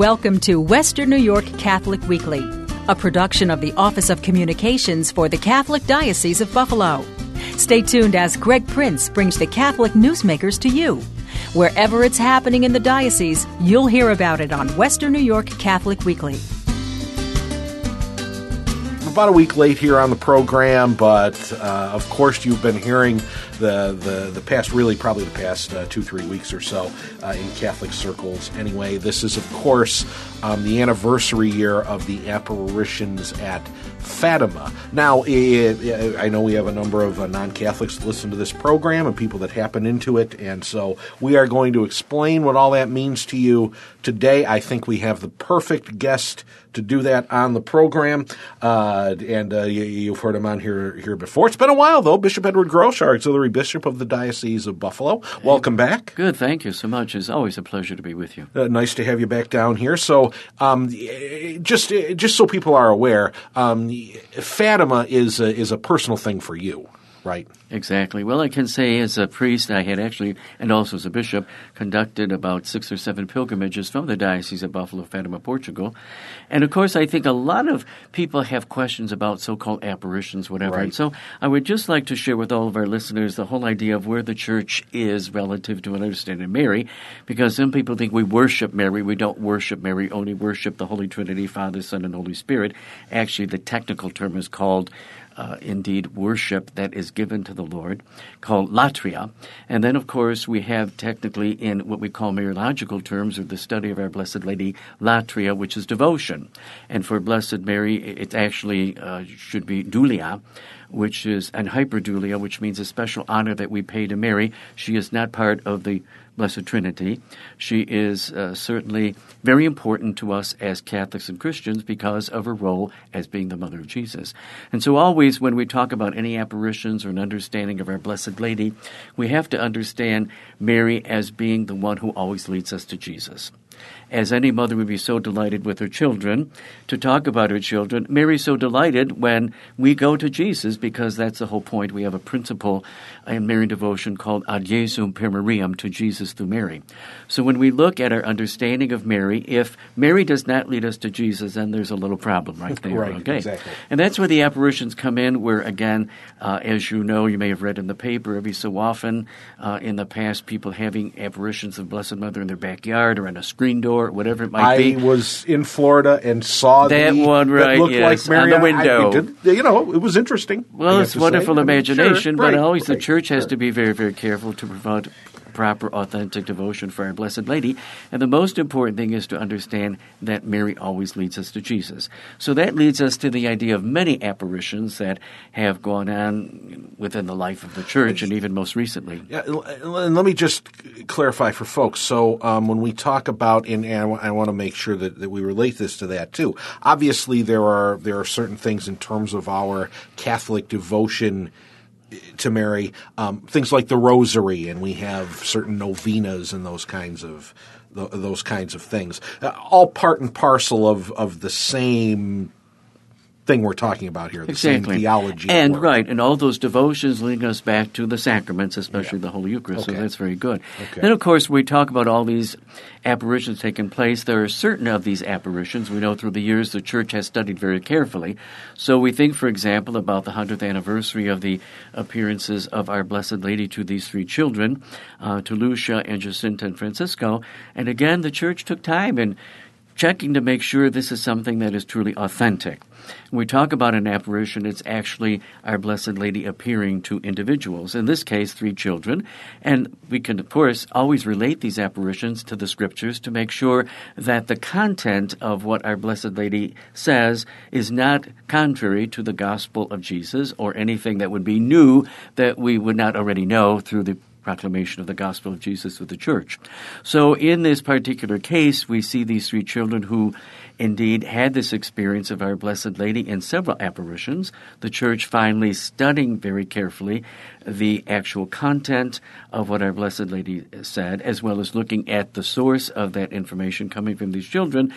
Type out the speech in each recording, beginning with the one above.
Welcome to Western New York Catholic Weekly, a production of the Office of Communications for the Catholic Diocese of Buffalo. Stay tuned as Greg Prince brings the Catholic newsmakers to you. Wherever it's happening in the diocese, you'll hear about it on Western New York Catholic Weekly about a week late here on the program, but uh, of course you've been hearing the, the, the past, really probably the past uh, two, three weeks or so uh, in Catholic circles. Anyway, this is, of course, um, the anniversary year of the apparitions at Fatima. Now, it, I know we have a number of uh, non Catholics that listen to this program and people that happen into it, and so we are going to explain what all that means to you today. I think we have the perfect guest to do that on the program, uh, and uh, you, have heard him on here here before. It's been a while, though. Bishop Edward Grosz, our auxiliary bishop of the Diocese of Buffalo. Welcome back. Good, thank you so much. It's always a pleasure to be with you. Uh, nice to have you back down here. So, um, just just so people are aware, um, Fatima is a, is a personal thing for you, right? Exactly. Well, I can say as a priest, I had actually, and also as a bishop, conducted about six or seven pilgrimages from the Diocese of Buffalo, Fatima, Portugal. And of course, I think a lot of people have questions about so called apparitions, whatever. Right. And so I would just like to share with all of our listeners the whole idea of where the church is relative to an understanding of Mary, because some people think we worship Mary. We don't worship Mary, only worship the Holy Trinity, Father, Son, and Holy Spirit. Actually, the technical term is called uh, indeed worship that is given to the Lord, called latria. And then, of course, we have technically in what we call Mariological terms, or the study of our Blessed Lady, latria, which is devotion. And for Blessed Mary, it actually uh, should be dulia which is an hyperdulia, which means a special honor that we pay to Mary. She is not part of the Blessed Trinity. She is uh, certainly very important to us as Catholics and Christians because of her role as being the mother of Jesus. And so, always when we talk about any apparitions or an understanding of our Blessed Lady, we have to understand Mary as being the one who always leads us to Jesus as any mother would be so delighted with her children to talk about her children. Mary's so delighted when we go to Jesus because that's the whole point. We have a principle in Marian devotion called Ad Jesum per Mariam, to Jesus through Mary. So when we look at our understanding of Mary, if Mary does not lead us to Jesus, then there's a little problem right there. right, okay. exactly. And that's where the apparitions come in, where again, uh, as you know, you may have read in the paper every so often uh, in the past, people having apparitions of Blessed Mother in their backyard or on a screen door whatever it might I be. I was in Florida and saw that the, one right, that looked yes, like Mary on the window. I, did, you know, it was interesting. Well, it's wonderful say. imagination, sure, but right, always right, the church has sure. to be very, very careful to provide proper, authentic devotion for our Blessed Lady. And the most important thing is to understand that Mary always leads us to Jesus. So that leads us to the idea of many apparitions that have gone on within the life of the church and even most recently. Yeah, and let me just clarify for folks. So um, when we talk about, and, I want to make sure that, that we relate this to that too. Obviously, there are there are certain things in terms of our Catholic devotion to Mary, um, things like the Rosary, and we have certain novenas and those kinds of those kinds of things, uh, all part and parcel of of the same thing we're talking about here, the exactly. same theology. And right, and all those devotions leading us back to the sacraments, especially yeah. the Holy Eucharist. Okay. So that's very good. Okay. Then, of course, we talk about all these apparitions taking place. There are certain of these apparitions we know through the years the Church has studied very carefully. So we think, for example, about the hundredth anniversary of the appearances of Our Blessed Lady to these three children, uh, to Lucia and Jacinta and Francisco. And again, the Church took time in checking to make sure this is something that is truly authentic. When we talk about an apparition, it's actually Our Blessed Lady appearing to individuals, in this case, three children. And we can, of course, always relate these apparitions to the scriptures to make sure that the content of what Our Blessed Lady says is not contrary to the gospel of Jesus or anything that would be new that we would not already know through the proclamation of the gospel of Jesus with the church. So in this particular case, we see these three children who indeed had this experience of Our Blessed Lady in several apparitions. The church finally studying very carefully the actual content of what Our Blessed Lady said, as well as looking at the source of that information coming from these children,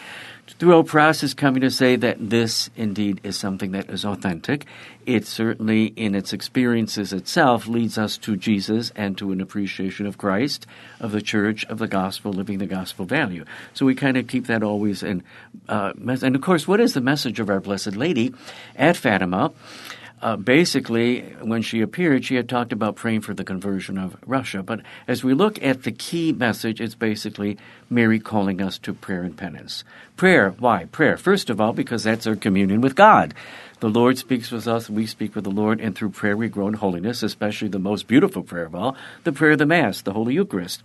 through process coming to say that this indeed is something that is authentic. It certainly, in its experiences itself, leads us to Jesus and to an appreciation of Christ, of the church, of the gospel, living the gospel value. So we kind of keep that always in. Uh, and of course, what is the message of our Blessed Lady at Fatima? Uh, basically, when she appeared, she had talked about praying for the conversion of Russia. But as we look at the key message, it's basically Mary calling us to prayer and penance. Prayer, why? Prayer, first of all, because that's our communion with God. The Lord speaks with us, we speak with the Lord, and through prayer we grow in holiness, especially the most beautiful prayer of all, the prayer of the Mass, the Holy Eucharist,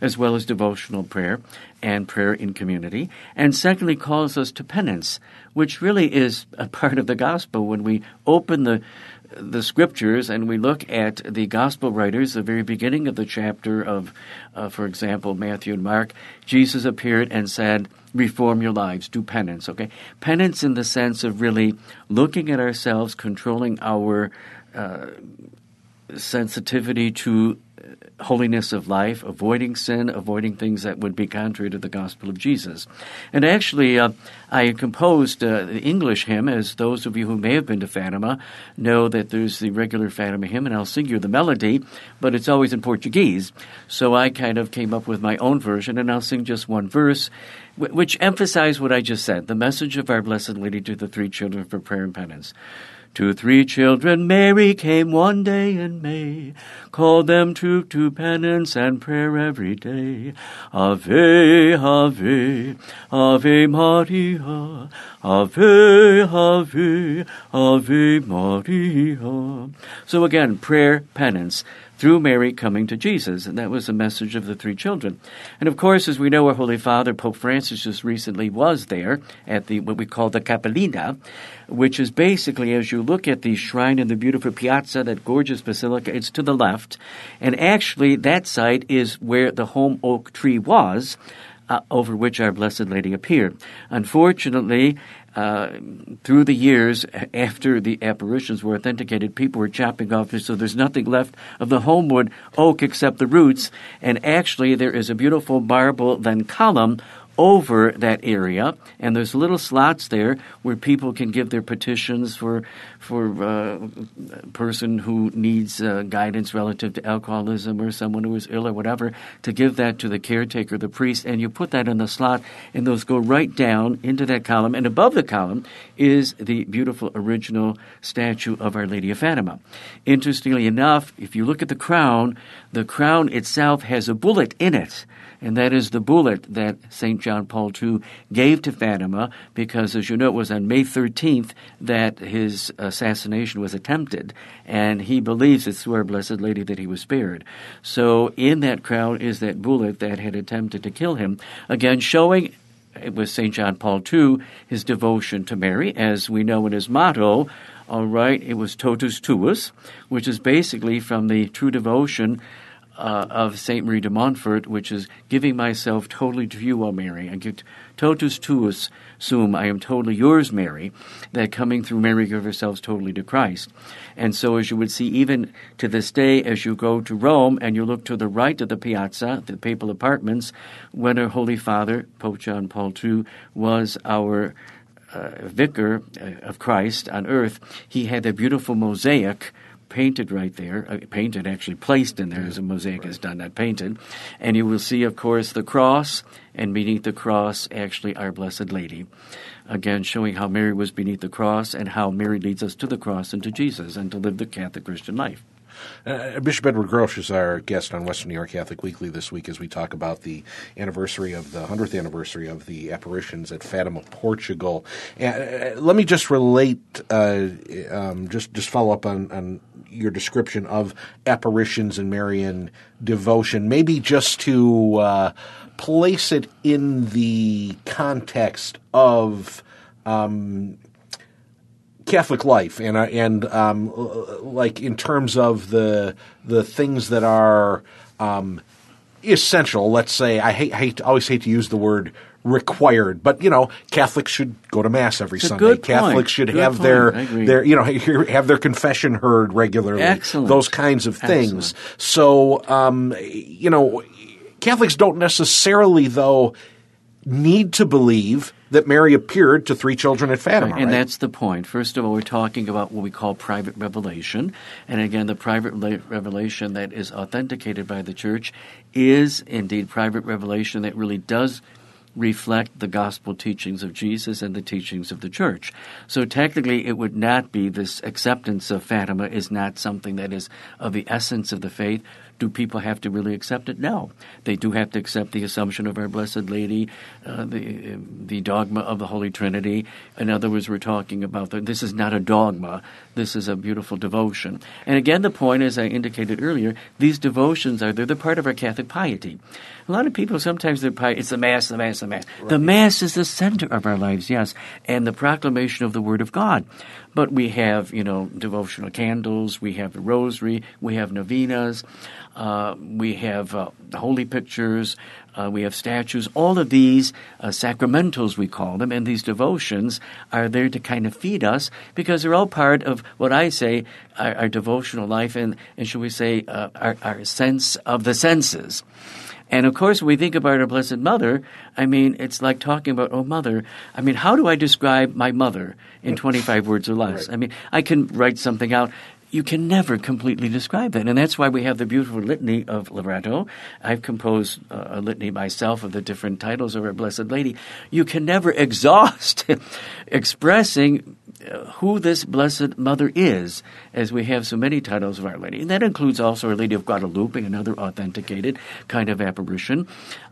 as well as devotional prayer and prayer in community. And secondly, calls us to penance, which really is a part of the gospel. When we open the the scriptures and we look at the gospel writers, the very beginning of the chapter of, uh, for example, Matthew and Mark, Jesus appeared and said, reform your lives, do penance, okay? Penance in the sense of really looking at ourselves, controlling our uh, sensitivity to holiness of life, avoiding sin, avoiding things that would be contrary to the gospel of Jesus. And actually, uh, I composed uh, the English hymn, as those of you who may have been to Fatima know that there's the regular Fatima hymn, and I'll sing you the melody, but it's always in Portuguese. So I kind of came up with my own version, and I'll sing just one verse, which emphasizes what I just said the message of our Blessed Lady to the three children for prayer and penance. To three children Mary came one day in May, called them to, to penance and prayer every day. Ave, Ave, Ave Maria, Ave, Ave, Ave Maria. So again, prayer, penance through Mary coming to Jesus. And that was the message of the three children. And of course, as we know, our Holy Father, Pope Francis, just recently was there at the what we call the Capelinha, which is basically, as you look at the shrine in the beautiful piazza, that gorgeous basilica, it's to the left. And actually, that site is where the holm oak tree was. Uh, over which our Blessed Lady appeared. Unfortunately, uh, through the years, after the apparitions were authenticated, people were chopping off, it. so there's nothing left of the holm oak except the roots. And actually, there is a beautiful marble then column over that area, and there's little slots there where people can give their petitions for for uh, a person who needs uh, guidance relative to alcoholism or someone who is ill or whatever. To give that to the caretaker, the priest, and you put that in the slot, and those go right down into that column. And above the column is the beautiful original statue of Our Lady of Fatima. Interestingly enough, if you look at the crown, the crown itself has a bullet in it and that is the bullet that St. John Paul II gave to Fatima because, as you know, it was on May 13th that his assassination was attempted, and he believes it's through Our Blessed Lady that he was spared. So, in that crowd is that bullet that had attempted to kill him, again showing it was St. John Paul II, his devotion to Mary, as we know in his motto, all right, it was totus tuus, which is basically from the true devotion uh, of Saint Marie de Montfort, which is giving myself totally to you, O Mary. Give totus tuus sum, I am totally yours, Mary. That coming through Mary give ourselves totally to Christ. And so, as you would see, even to this day, as you go to Rome and you look to the right of the piazza, the papal apartments, when our Holy Father, Pope John Paul II, was our uh, vicar uh, of Christ on earth, he had a beautiful mosaic painted right there, uh, painted actually placed in there as a mosaic right. is done, not painted. And you will see, of course, the cross, and beneath the cross, actually, our Blessed Lady. Again, showing how Mary was beneath the cross and how Mary leads us to the cross and to Jesus and to live the Catholic Christian life. Uh, Bishop Edward Grosz is our guest on Western New York Catholic Weekly this week as we talk about the anniversary of the 100th anniversary of the apparitions at Fatima, Portugal. Uh, let me just relate, uh, um, just just follow up on, on your description of apparitions and Marian devotion, maybe just to uh, place it in the context of um, Catholic life, and uh, and um, like in terms of the the things that are um, essential. Let's say I hate, hate always hate to use the word required, but you know Catholics should go to mass every it's Sunday. Catholics should good have point. their their you know have their confession heard regularly. Excellent. Those kinds of things. Excellent. So um, you know Catholics don't necessarily though need to believe that Mary appeared to three children at Fatima. Right, and right? that's the point. First of all, we're talking about what we call private revelation. And again, the private revelation that is authenticated by the church is indeed private revelation that really does reflect the gospel teachings of Jesus and the teachings of the church. So technically, it would not be this acceptance of Fatima is not something that is of the essence of the faith. Do people have to really accept it? No. They do have to accept the assumption of our Blessed Lady, uh, the the dogma of the Holy Trinity. In other words, we're talking about that. This is not a dogma. This is a beautiful devotion. And again, the point, as I indicated earlier, these devotions are they're the part of our Catholic piety. A lot of people sometimes they're piety. It's the Mass, the Mass, the Mass. Right. The Mass is the center of our lives, yes, and the proclamation of the Word of God. But we have, you know, devotional candles, we have the rosary, we have novenas, uh, we have uh, holy pictures, uh, we have statues. All of these uh, sacramentals, we call them, and these devotions are there to kind of feed us because they're all part of what I say our, our devotional life and, and should we say, uh, our, our sense of the senses. And of course, when we think about our Blessed Mother, I mean, it's like talking about, oh, Mother. I mean, how do I describe my mother in 25 words or less? Right. I mean, I can write something out you can never completely describe that. And that's why we have the beautiful litany of Loreto. I've composed a litany myself of the different titles of our Blessed Lady. You can never exhaust expressing who this Blessed Mother is, as we have so many titles of Our Lady. And that includes also Our Lady of Guadalupe, another authenticated kind of apparition,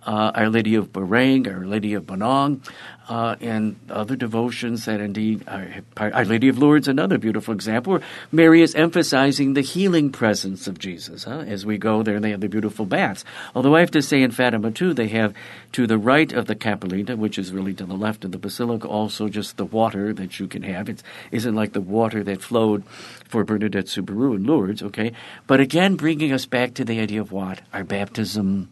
uh, Our Lady of Beauraing, Our Lady of Bonong, uh, and other devotions that indeed are Our Lady of Lourdes, another beautiful example, where Mary is emphasizing the healing presence of Jesus. Huh? As we go there, they have the beautiful baths. Although I have to say in Fatima too, they have to the right of the Capelinha, which is really to the left of the basilica, also just the water that you can have. Isn't like the water that flowed for Bernadette Soubirous in Lourdes, okay? But again, bringing us back to the idea of what? Our baptism.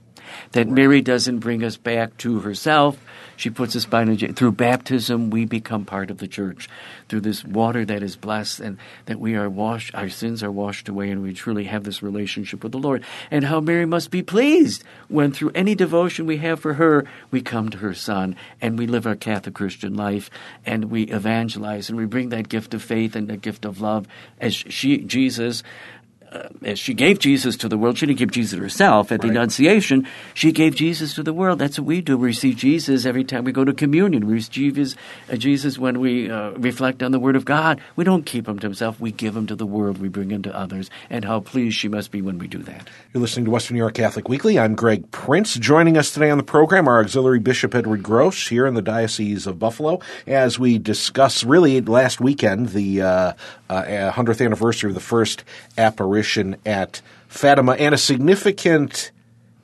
That Mary doesn't bring us back to herself, she puts us by through baptism. We become part of the church through this water that is blessed, and that we are washed. Our sins are washed away, and we truly have this relationship with the Lord. And how Mary must be pleased when, through any devotion we have for her, we come to her Son and we live our Catholic Christian life, and we evangelize, and we bring that gift of faith and the gift of love as she Jesus uh, as she gave Jesus to the world, she didn't give Jesus herself at the Annunciation. She gave Jesus to the world. That's what we do. We receive Jesus every time we go to communion. We receive his, uh, Jesus when we uh, reflect on the Word of God. We don't keep him to himself. We give him to the world. We bring him to others. And how pleased she must be when we do that. You're listening to Western New York Catholic Weekly. I'm Greg Prince. Joining us today on the program, our auxiliary Bishop Edward Grosz here in the Diocese of Buffalo as we discuss really last weekend the uh, 100th uh, anniversary of the first apparition at Fatima and a significant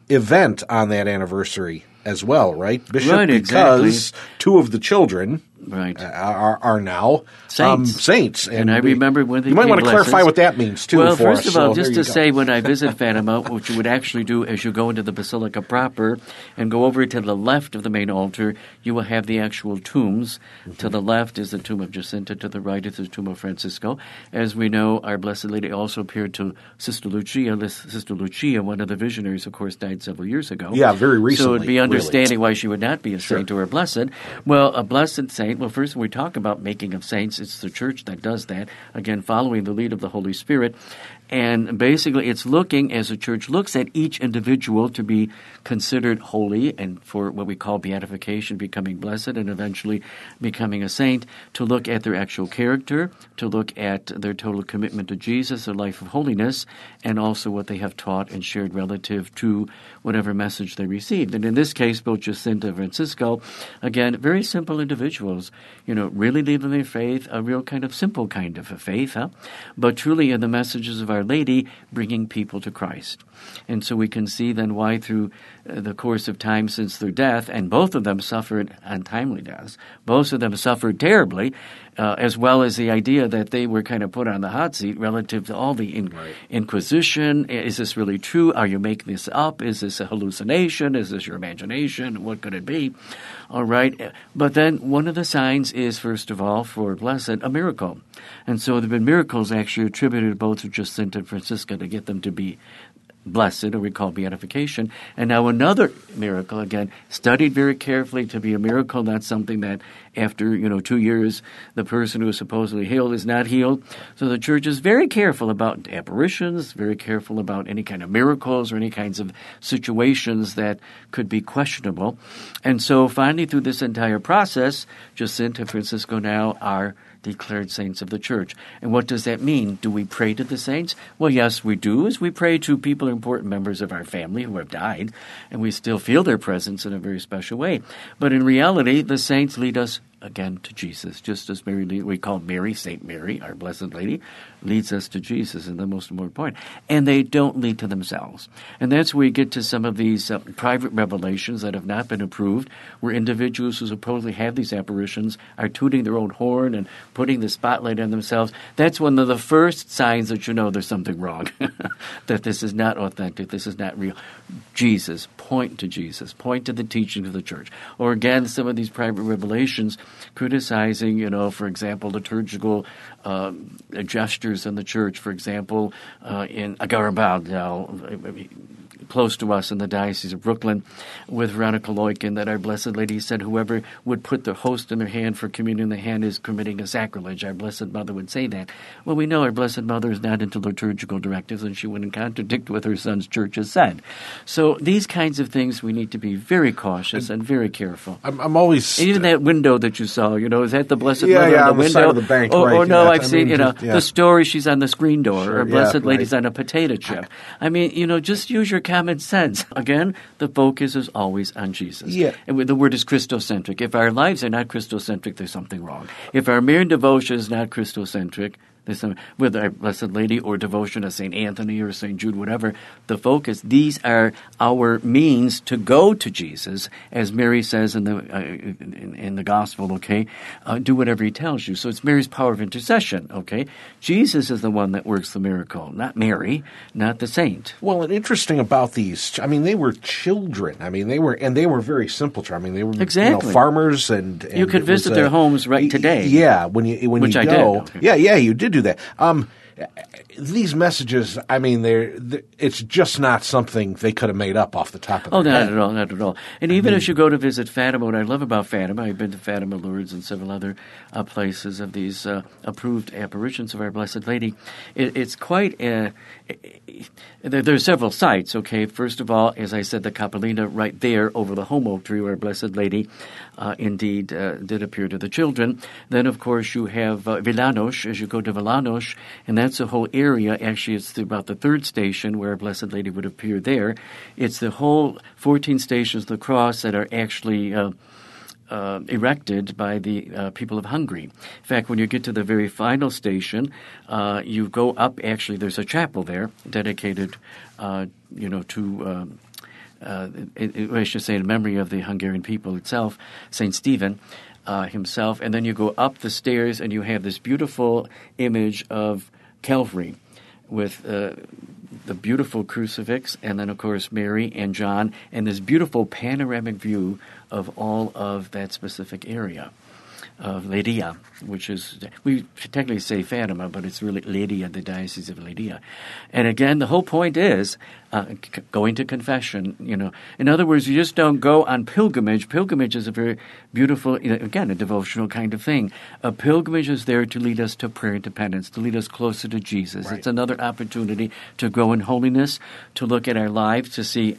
event on that anniversary as well, right, Bishop? Right, because exactly. two of the children right. are, are now saints. Um, saints. And, and I remember when they you might want to clarify what that means too. Well, first us, of all, so just to say, when I visit Fatima, what you would actually do as you go into the basilica proper and go over to the left of the main altar, you will have the actual tombs. Mm-hmm. To the left is the tomb of Jacinta. To the right is the tomb of Francisco. As we know, our Blessed Lady also appeared to Sister Lucia. Sister Lucia, one of the visionaries, of course, died several years ago. Yeah, very recently. So it'd be understanding really. why she would not be a sure. saint or a blessed. Well, a blessed saint. Well, first when we talk about making of saints. It's the church that does that. Again, following the lead of the Holy Spirit. And basically, it's looking, as the church looks at each individual to be considered holy and for what we call beatification, becoming blessed, and eventually becoming a saint, to look at their actual character, to look at their total commitment to Jesus, their life of holiness, and also what they have taught and shared relative to whatever message they received. And in this case, both Jacinta and Francisco, again, very simple individuals, you know, really leaving their faith, a real kind of simple kind of a faith, huh? but truly in the messages of our Lady bringing people to Christ. And so we can see then why, through uh, the course of time since their death, and both of them suffered untimely deaths, both of them suffered terribly, uh, as well as the idea that they were kind of put on the hot seat relative to all the in- right. Inquisition. Is this really true? Are you making this up? Is this a hallucination? Is this your imagination? What could it be? All right. But then one of the signs is, first of all, for blessed, a miracle. And so there have been miracles actually attributed both to Jacinta and Francisca to get them to be blessed, or we call beatification. And now another miracle, again, studied very carefully to be a miracle, not something that after, you know, two years, the person who is supposedly healed is not healed. So the church is very careful about apparitions, very careful about any kind of miracles or any kinds of situations that could be questionable. And so finally, through this entire process, Jacinta and Francisco now are declared saints of the church. And what does that mean? Do we pray to the saints? Well, yes, we do, as we pray to people, important members of our family who have died, and we still feel their presence in a very special way. But in reality, the saints lead us again to Jesus, just as Mary we call Mary Saint Mary, our Blessed Lady, leads us to Jesus, and the most important point. And they don't lead to themselves, and that's where we get to some of these uh, private revelations that have not been approved, where individuals who supposedly have these apparitions are tooting their own horn and putting the spotlight on themselves. That's one of the first signs that you know there's something wrong, that this is not authentic, this is not real. Jesus, point to Jesus, point to the teachings of the church, or again, some of these private revelations criticizing, you know, for example, liturgical uh, gestures in the church. For examel, uh, in Agarbal, close to us in the Diocese of Brooklyn with Veronica Lueken that Our Blessed Lady said whoever would put the host in their hand for communion in the hand is committing a sacrilege. Our Blessed Mother would say that. Well, we know Our Blessed Mother is not into liturgical directives and she wouldn't contradict what her son's church has said. So these kinds of things we need to be very cautious and, and very careful. I'm, I'm always and even that window that you saw, you know, is that the Blessed yeah, Mother yeah, on the window? Side of the bank, or, right, or no, yeah. I've I seen mean, you know just, the story she's on the screen door Sure, or Blessed Lady's right. on a potato chip. I mean, you know, just use your common sense. Again, the focus is always on Jesus. Yeah. And the word is Christocentric. If our lives are not Christocentric, there's something wrong. If our mere devotion is not Christocentric, there's some, whether our Blessed Lady or devotion to St. Anthony or St. Jude, whatever, the focus, these are our means to go to Jesus, as Mary says in the, uh, in, in the Gospel, okay? Uh, do whatever he tells you. So it's Mary's power of intercession, okay? Jesus is the one that works the miracle, not Mary, not the saint. Well, and interesting about these, I mean, they were children. I mean, they were, and they were very simple. I mean, they were you know, farmers, and, and You could visit their uh, homes right today. Yeah, when you when Which you I did. go, yeah, yeah, you did do that. Um, these messages, I mean, they're, they it's just not something they could have made up off the top of their Oh, not head. at all, not at all. And even if you go to visit Fatima, what I love about Fatima, I've been to Fatima, Lourdes, and several other uh, places of these uh, approved apparitions of Our Blessed Lady. It, it's quite. Uh, there, there are several sites. Okay, first of all, as I said, the Capelinha right there over the holm oak tree, where Blessed Lady uh, indeed uh, did appear to the children. Then, of course, you have uh, Valinhos as you go to Valinhos, and that's a whole area. Actually, it's about the third station where Blessed Lady would appear there. It's the whole 14 stations of the cross that are actually. Uh, uh, erected by the uh, people of Hungary. In fact, when you get to the very final station, uh, you go up. Actually, there's a chapel there dedicated, uh, you know, to. Um, uh, it, I should say, in memory of the Hungarian people itself, Saint Stephen uh, himself, and then you go up the stairs, and you have this beautiful image of Calvary with uh, the beautiful crucifix, and then, of course, Mary and John, and this beautiful panoramic view of all of that specific area of Leiria, which is, we technically say Fatima, but it's really Leiria, the Diocese of Leiria. And again, the whole point is uh, c- going to confession, you know. In other words, you just don't go on pilgrimage. Pilgrimage is a very beautiful, you know, again, a devotional kind of thing. A pilgrimage is there to lead us to prayer and to penance, to lead us closer to Jesus. Right. It's another opportunity to grow in holiness, to look at our lives, to see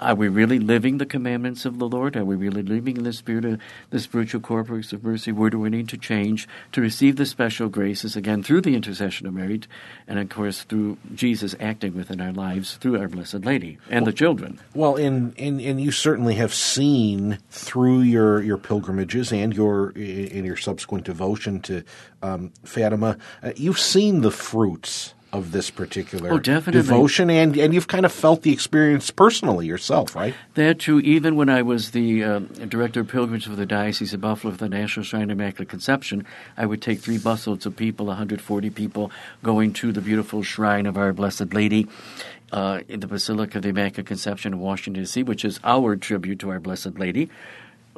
are we really living the commandments of the Lord? Are we really living in the spirit of the spiritual corpus of mercy? Where do we need to change to receive the special graces again through the intercession of Mary, and of course through Jesus acting within our lives through our Blessed Lady and the children? Well, and, and and you certainly have seen through your, your pilgrimages and your in your subsequent devotion to um, Fatima, uh, you've seen the fruits of this particular Oh, definitely. devotion, and and you've kind of felt the experience personally yourself, right? That too, even when I was the uh, director of pilgrimage for the Diocese of Buffalo for the National Shrine of Immaculate Conception, I would take three busloads of people, 140 people, going to the beautiful shrine of Our Blessed Lady. Uh, in the Basilica of the Immaculate Conception in Washington, D.C., which is our tribute to Our Blessed Lady.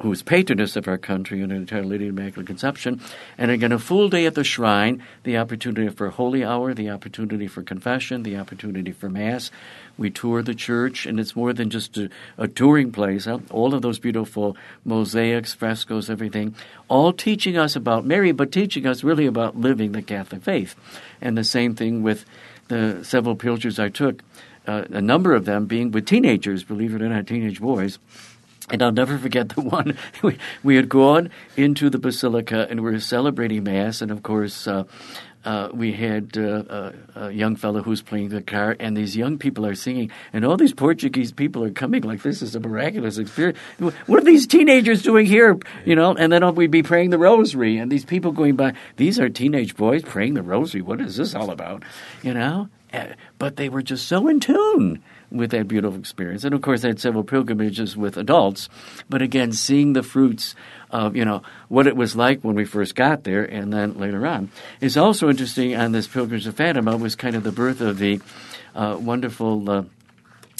Who's patroness of our country and Our Lady of Immaculate Conception. And again, a full day at the shrine, the opportunity for holy hour, the opportunity for confession, the opportunity for Mass. We tour the church, and it's more than just a, a touring place. All of those beautiful mosaics, frescoes, everything, all teaching us about Mary, but teaching us really about living the Catholic faith. And the same thing with the several pilgrims I took, uh, a number of them being with teenagers, believe it or not, teenage boys and I'll never forget the one we, we had gone into the basilica and we were celebrating mass, and of course. Uh, uh, we had uh, a young fellow who's playing the guitar, and these young people are singing, and all these Portuguese people are coming like this is a miraculous experience. What are these teenagers doing here? You know, and then we'd be praying the rosary, and these people going by. These are teenage boys praying the rosary. What is this all about? You know, but they were just so in tune with that beautiful experience. And of course, I had several pilgrimages with adults, but again, seeing the fruits of you know what it was like when we first got there, and then later on is also interesting. On this pilgrimage to Fatima was kind of the birth of the uh, wonderful. Uh,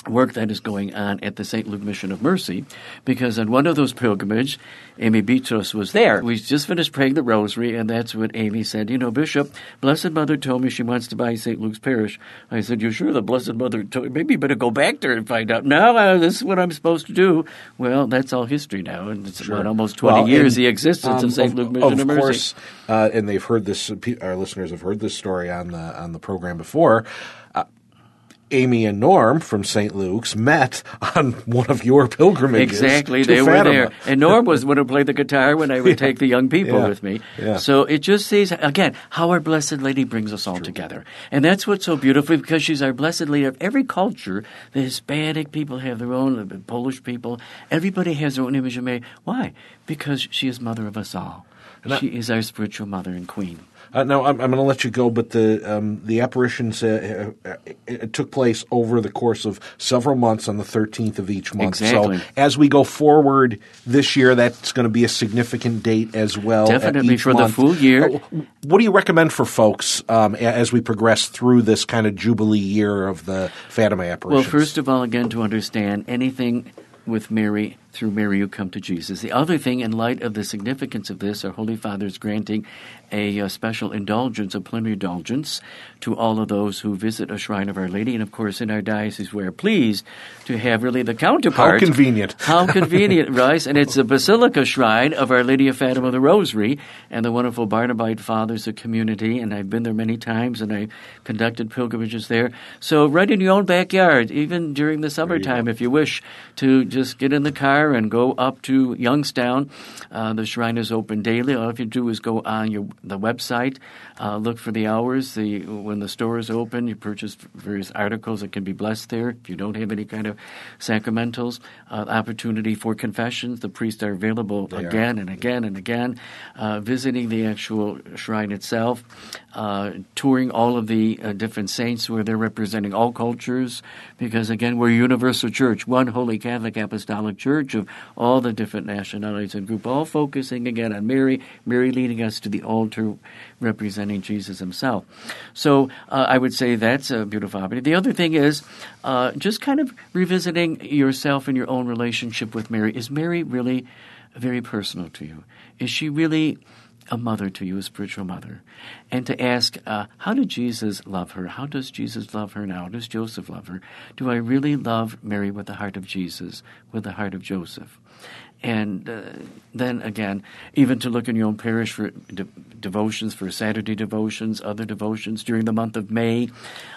work that is going on at the St. Luke Mission of Mercy, because on one of those pilgrimages, Amy Betros was there. We just finished praying the rosary, and that's what Amy said. You know, Bishop, Blessed Mother told me she wants to buy St. Luke's Parish. I said, You sure the Blessed Mother told you? Maybe you better go back there and find out. No, uh, this is what I'm supposed to do. Well, that's all history now, and it's sure. almost 20 well, years and, the existence um, of St. Luke Mission of, of Mercy. Of course, uh, and they've heard this, our listeners have heard this story on the, on the program before. Amy and Norm from St. Luke's met on one of your pilgrimages. Exactly, they Fatima. were there, and Norm was one who played the guitar when I would yeah. take the young people yeah. with me. Yeah. So it just sees again how our Blessed Lady brings us all True. together, and that's what's so beautiful because she's our Blessed Lady of every culture. The Hispanic people have their own, the Polish people, everybody has their own image of Mary. Why? Because she is Mother of us all. And she is our spiritual mother and queen. Uh, now I'm, I'm going to let you go, but the um, the apparitions uh, uh, it took place over the course of several months on the 13th of each month. Exactly. So as we go forward this year, that's going to be a significant date as well. Definitely for month. the full year. Uh, what do you recommend for folks um, as we progress through this kind of jubilee year of the Fatima apparitions? Well, first of all, again, to understand anything with Mary through Mary you come to Jesus. The other thing, in light of the significance of this, our Holy Father is granting a, a, uh, special indulgence, a plenary indulgence, to all of those who visit a shrine of Our Lady. And of course, in our diocese, we're pleased to have really the counterpart. How convenient. How convenient, right? And it's a basilica shrine of Our Lady of Fatima the Rosary and the wonderful Barnabite Fathers of community. And I've been there many times and I conducted pilgrimages there. So, right in your own backyard, even during the summertime, if you wish, to just get in the car and go up to Youngstown. Uh, the shrine is open daily. All you do is go on your the website, uh, look for the hours. The when the store is open, you purchase various articles that can be blessed there. If you don't have any kind of sacramentals, uh, opportunity for confessions. The priests are available they again are. and again and again. Uh, visiting the actual shrine itself, uh, touring all of the uh, different saints where they're representing all cultures. Because again, we're a universal church, one holy Catholic Apostolic Church of all the different nationalities and group, all focusing again on Mary, Mary leading us to the altar representing Jesus himself. So uh, I would say that's a beautiful opportunity. The other thing is uh, just kind of revisiting yourself and your own relationship with Mary. Is Mary really very personal to you? Is she really a mother to you, a spiritual mother, and to ask, uh, how did Jesus love her? How does Jesus love her now? Does Joseph love her? Do I really love Mary with the heart of Jesus, with the heart of Joseph? And uh, then again, even to look in your own parish for de- devotions, for Saturday devotions, other devotions during the month of May,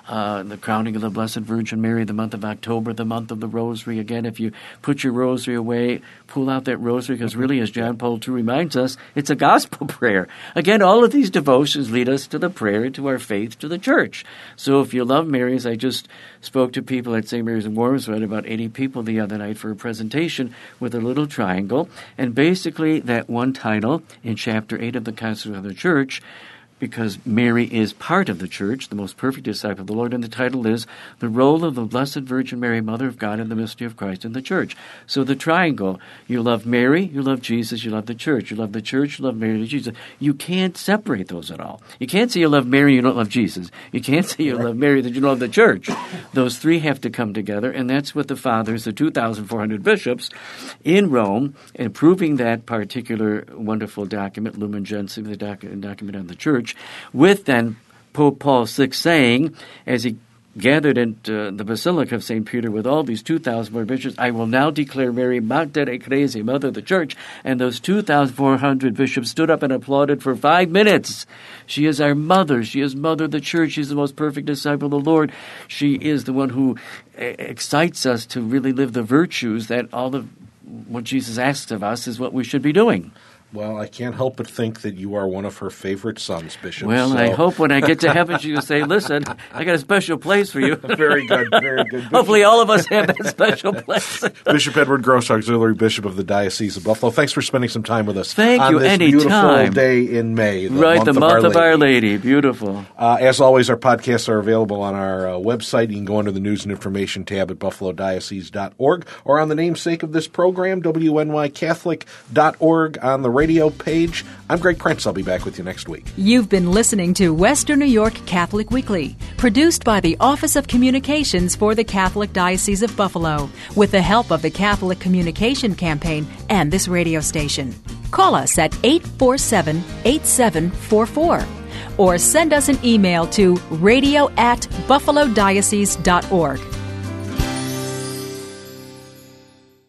uh, the crowning of the Blessed Virgin Mary, the month of October, the month of the Rosary. Again, if you put your Rosary away, pull out that Rosary, because really, as John Paul II reminds us, it's a gospel prayer. Again, all of these devotions lead us to the prayer, to our faith, to the church. So if you love Mary, as I just spoke to people at St. Mary's in Swormville, about 80 people the other night for a presentation with a little and basically that one title in chapter 8 of the Council of the Church because Mary is part of the church, the most perfect disciple of the Lord, and the title is The Role of the Blessed Virgin Mary, Mother of God, in the Mystery of Christ in the Church. So the triangle you love Mary, you love Jesus, you love the church. You love the church, you love Mary, you Jesus. You can't separate those at all. You can't say you love Mary, you don't love Jesus. You can't say you love Mary, that you don't love the church. Those three have to come together, and that's what the fathers, the 2,400 bishops in Rome, and proving that particular wonderful document, Lumen Gentium, the doc- document on the church, with then Pope Paul VI saying, as he gathered in uh, the Basilica of St. Peter with all these 2,000 more bishops, I will now declare Mary Mater Ecclesiae, Mother of the Church. And those 2,400 bishops stood up and applauded for five minutes. She is our mother. She is Mother of the Church. She's the most perfect disciple of the Lord. She is the one who excites us to really live the virtues that all of what Jesus asks of us is what we should be doing. Well, I can't help but think that you are one of her favorite sons, Bishop. Well, so. I hope when I get to heaven, she'll say, "Listen, I got a special place for you." very good, very good. Hopefully, all of us have that special place. Bishop Edward Grosz, Auxiliary Bishop of the Diocese of Buffalo. Thanks for spending some time with us. Thank on you. This Anytime. beautiful day in May, the right? Month the of month Our of Our Lady. Beautiful. Uh, as always, our podcasts are available on our uh, website. You can go under the news and information tab at buffalodiocese.org or on the namesake of this program, wnycatholic.org on the radio page. I'm Greg Prince. I'll be back with you next week. You've been listening to Western New York Catholic Weekly, produced by the Office of Communications for the Catholic Diocese of Buffalo, with the help of the Catholic Communication Campaign and this radio station. Call us at 847 8744 or send us an email to radio at buffalodiocese.org.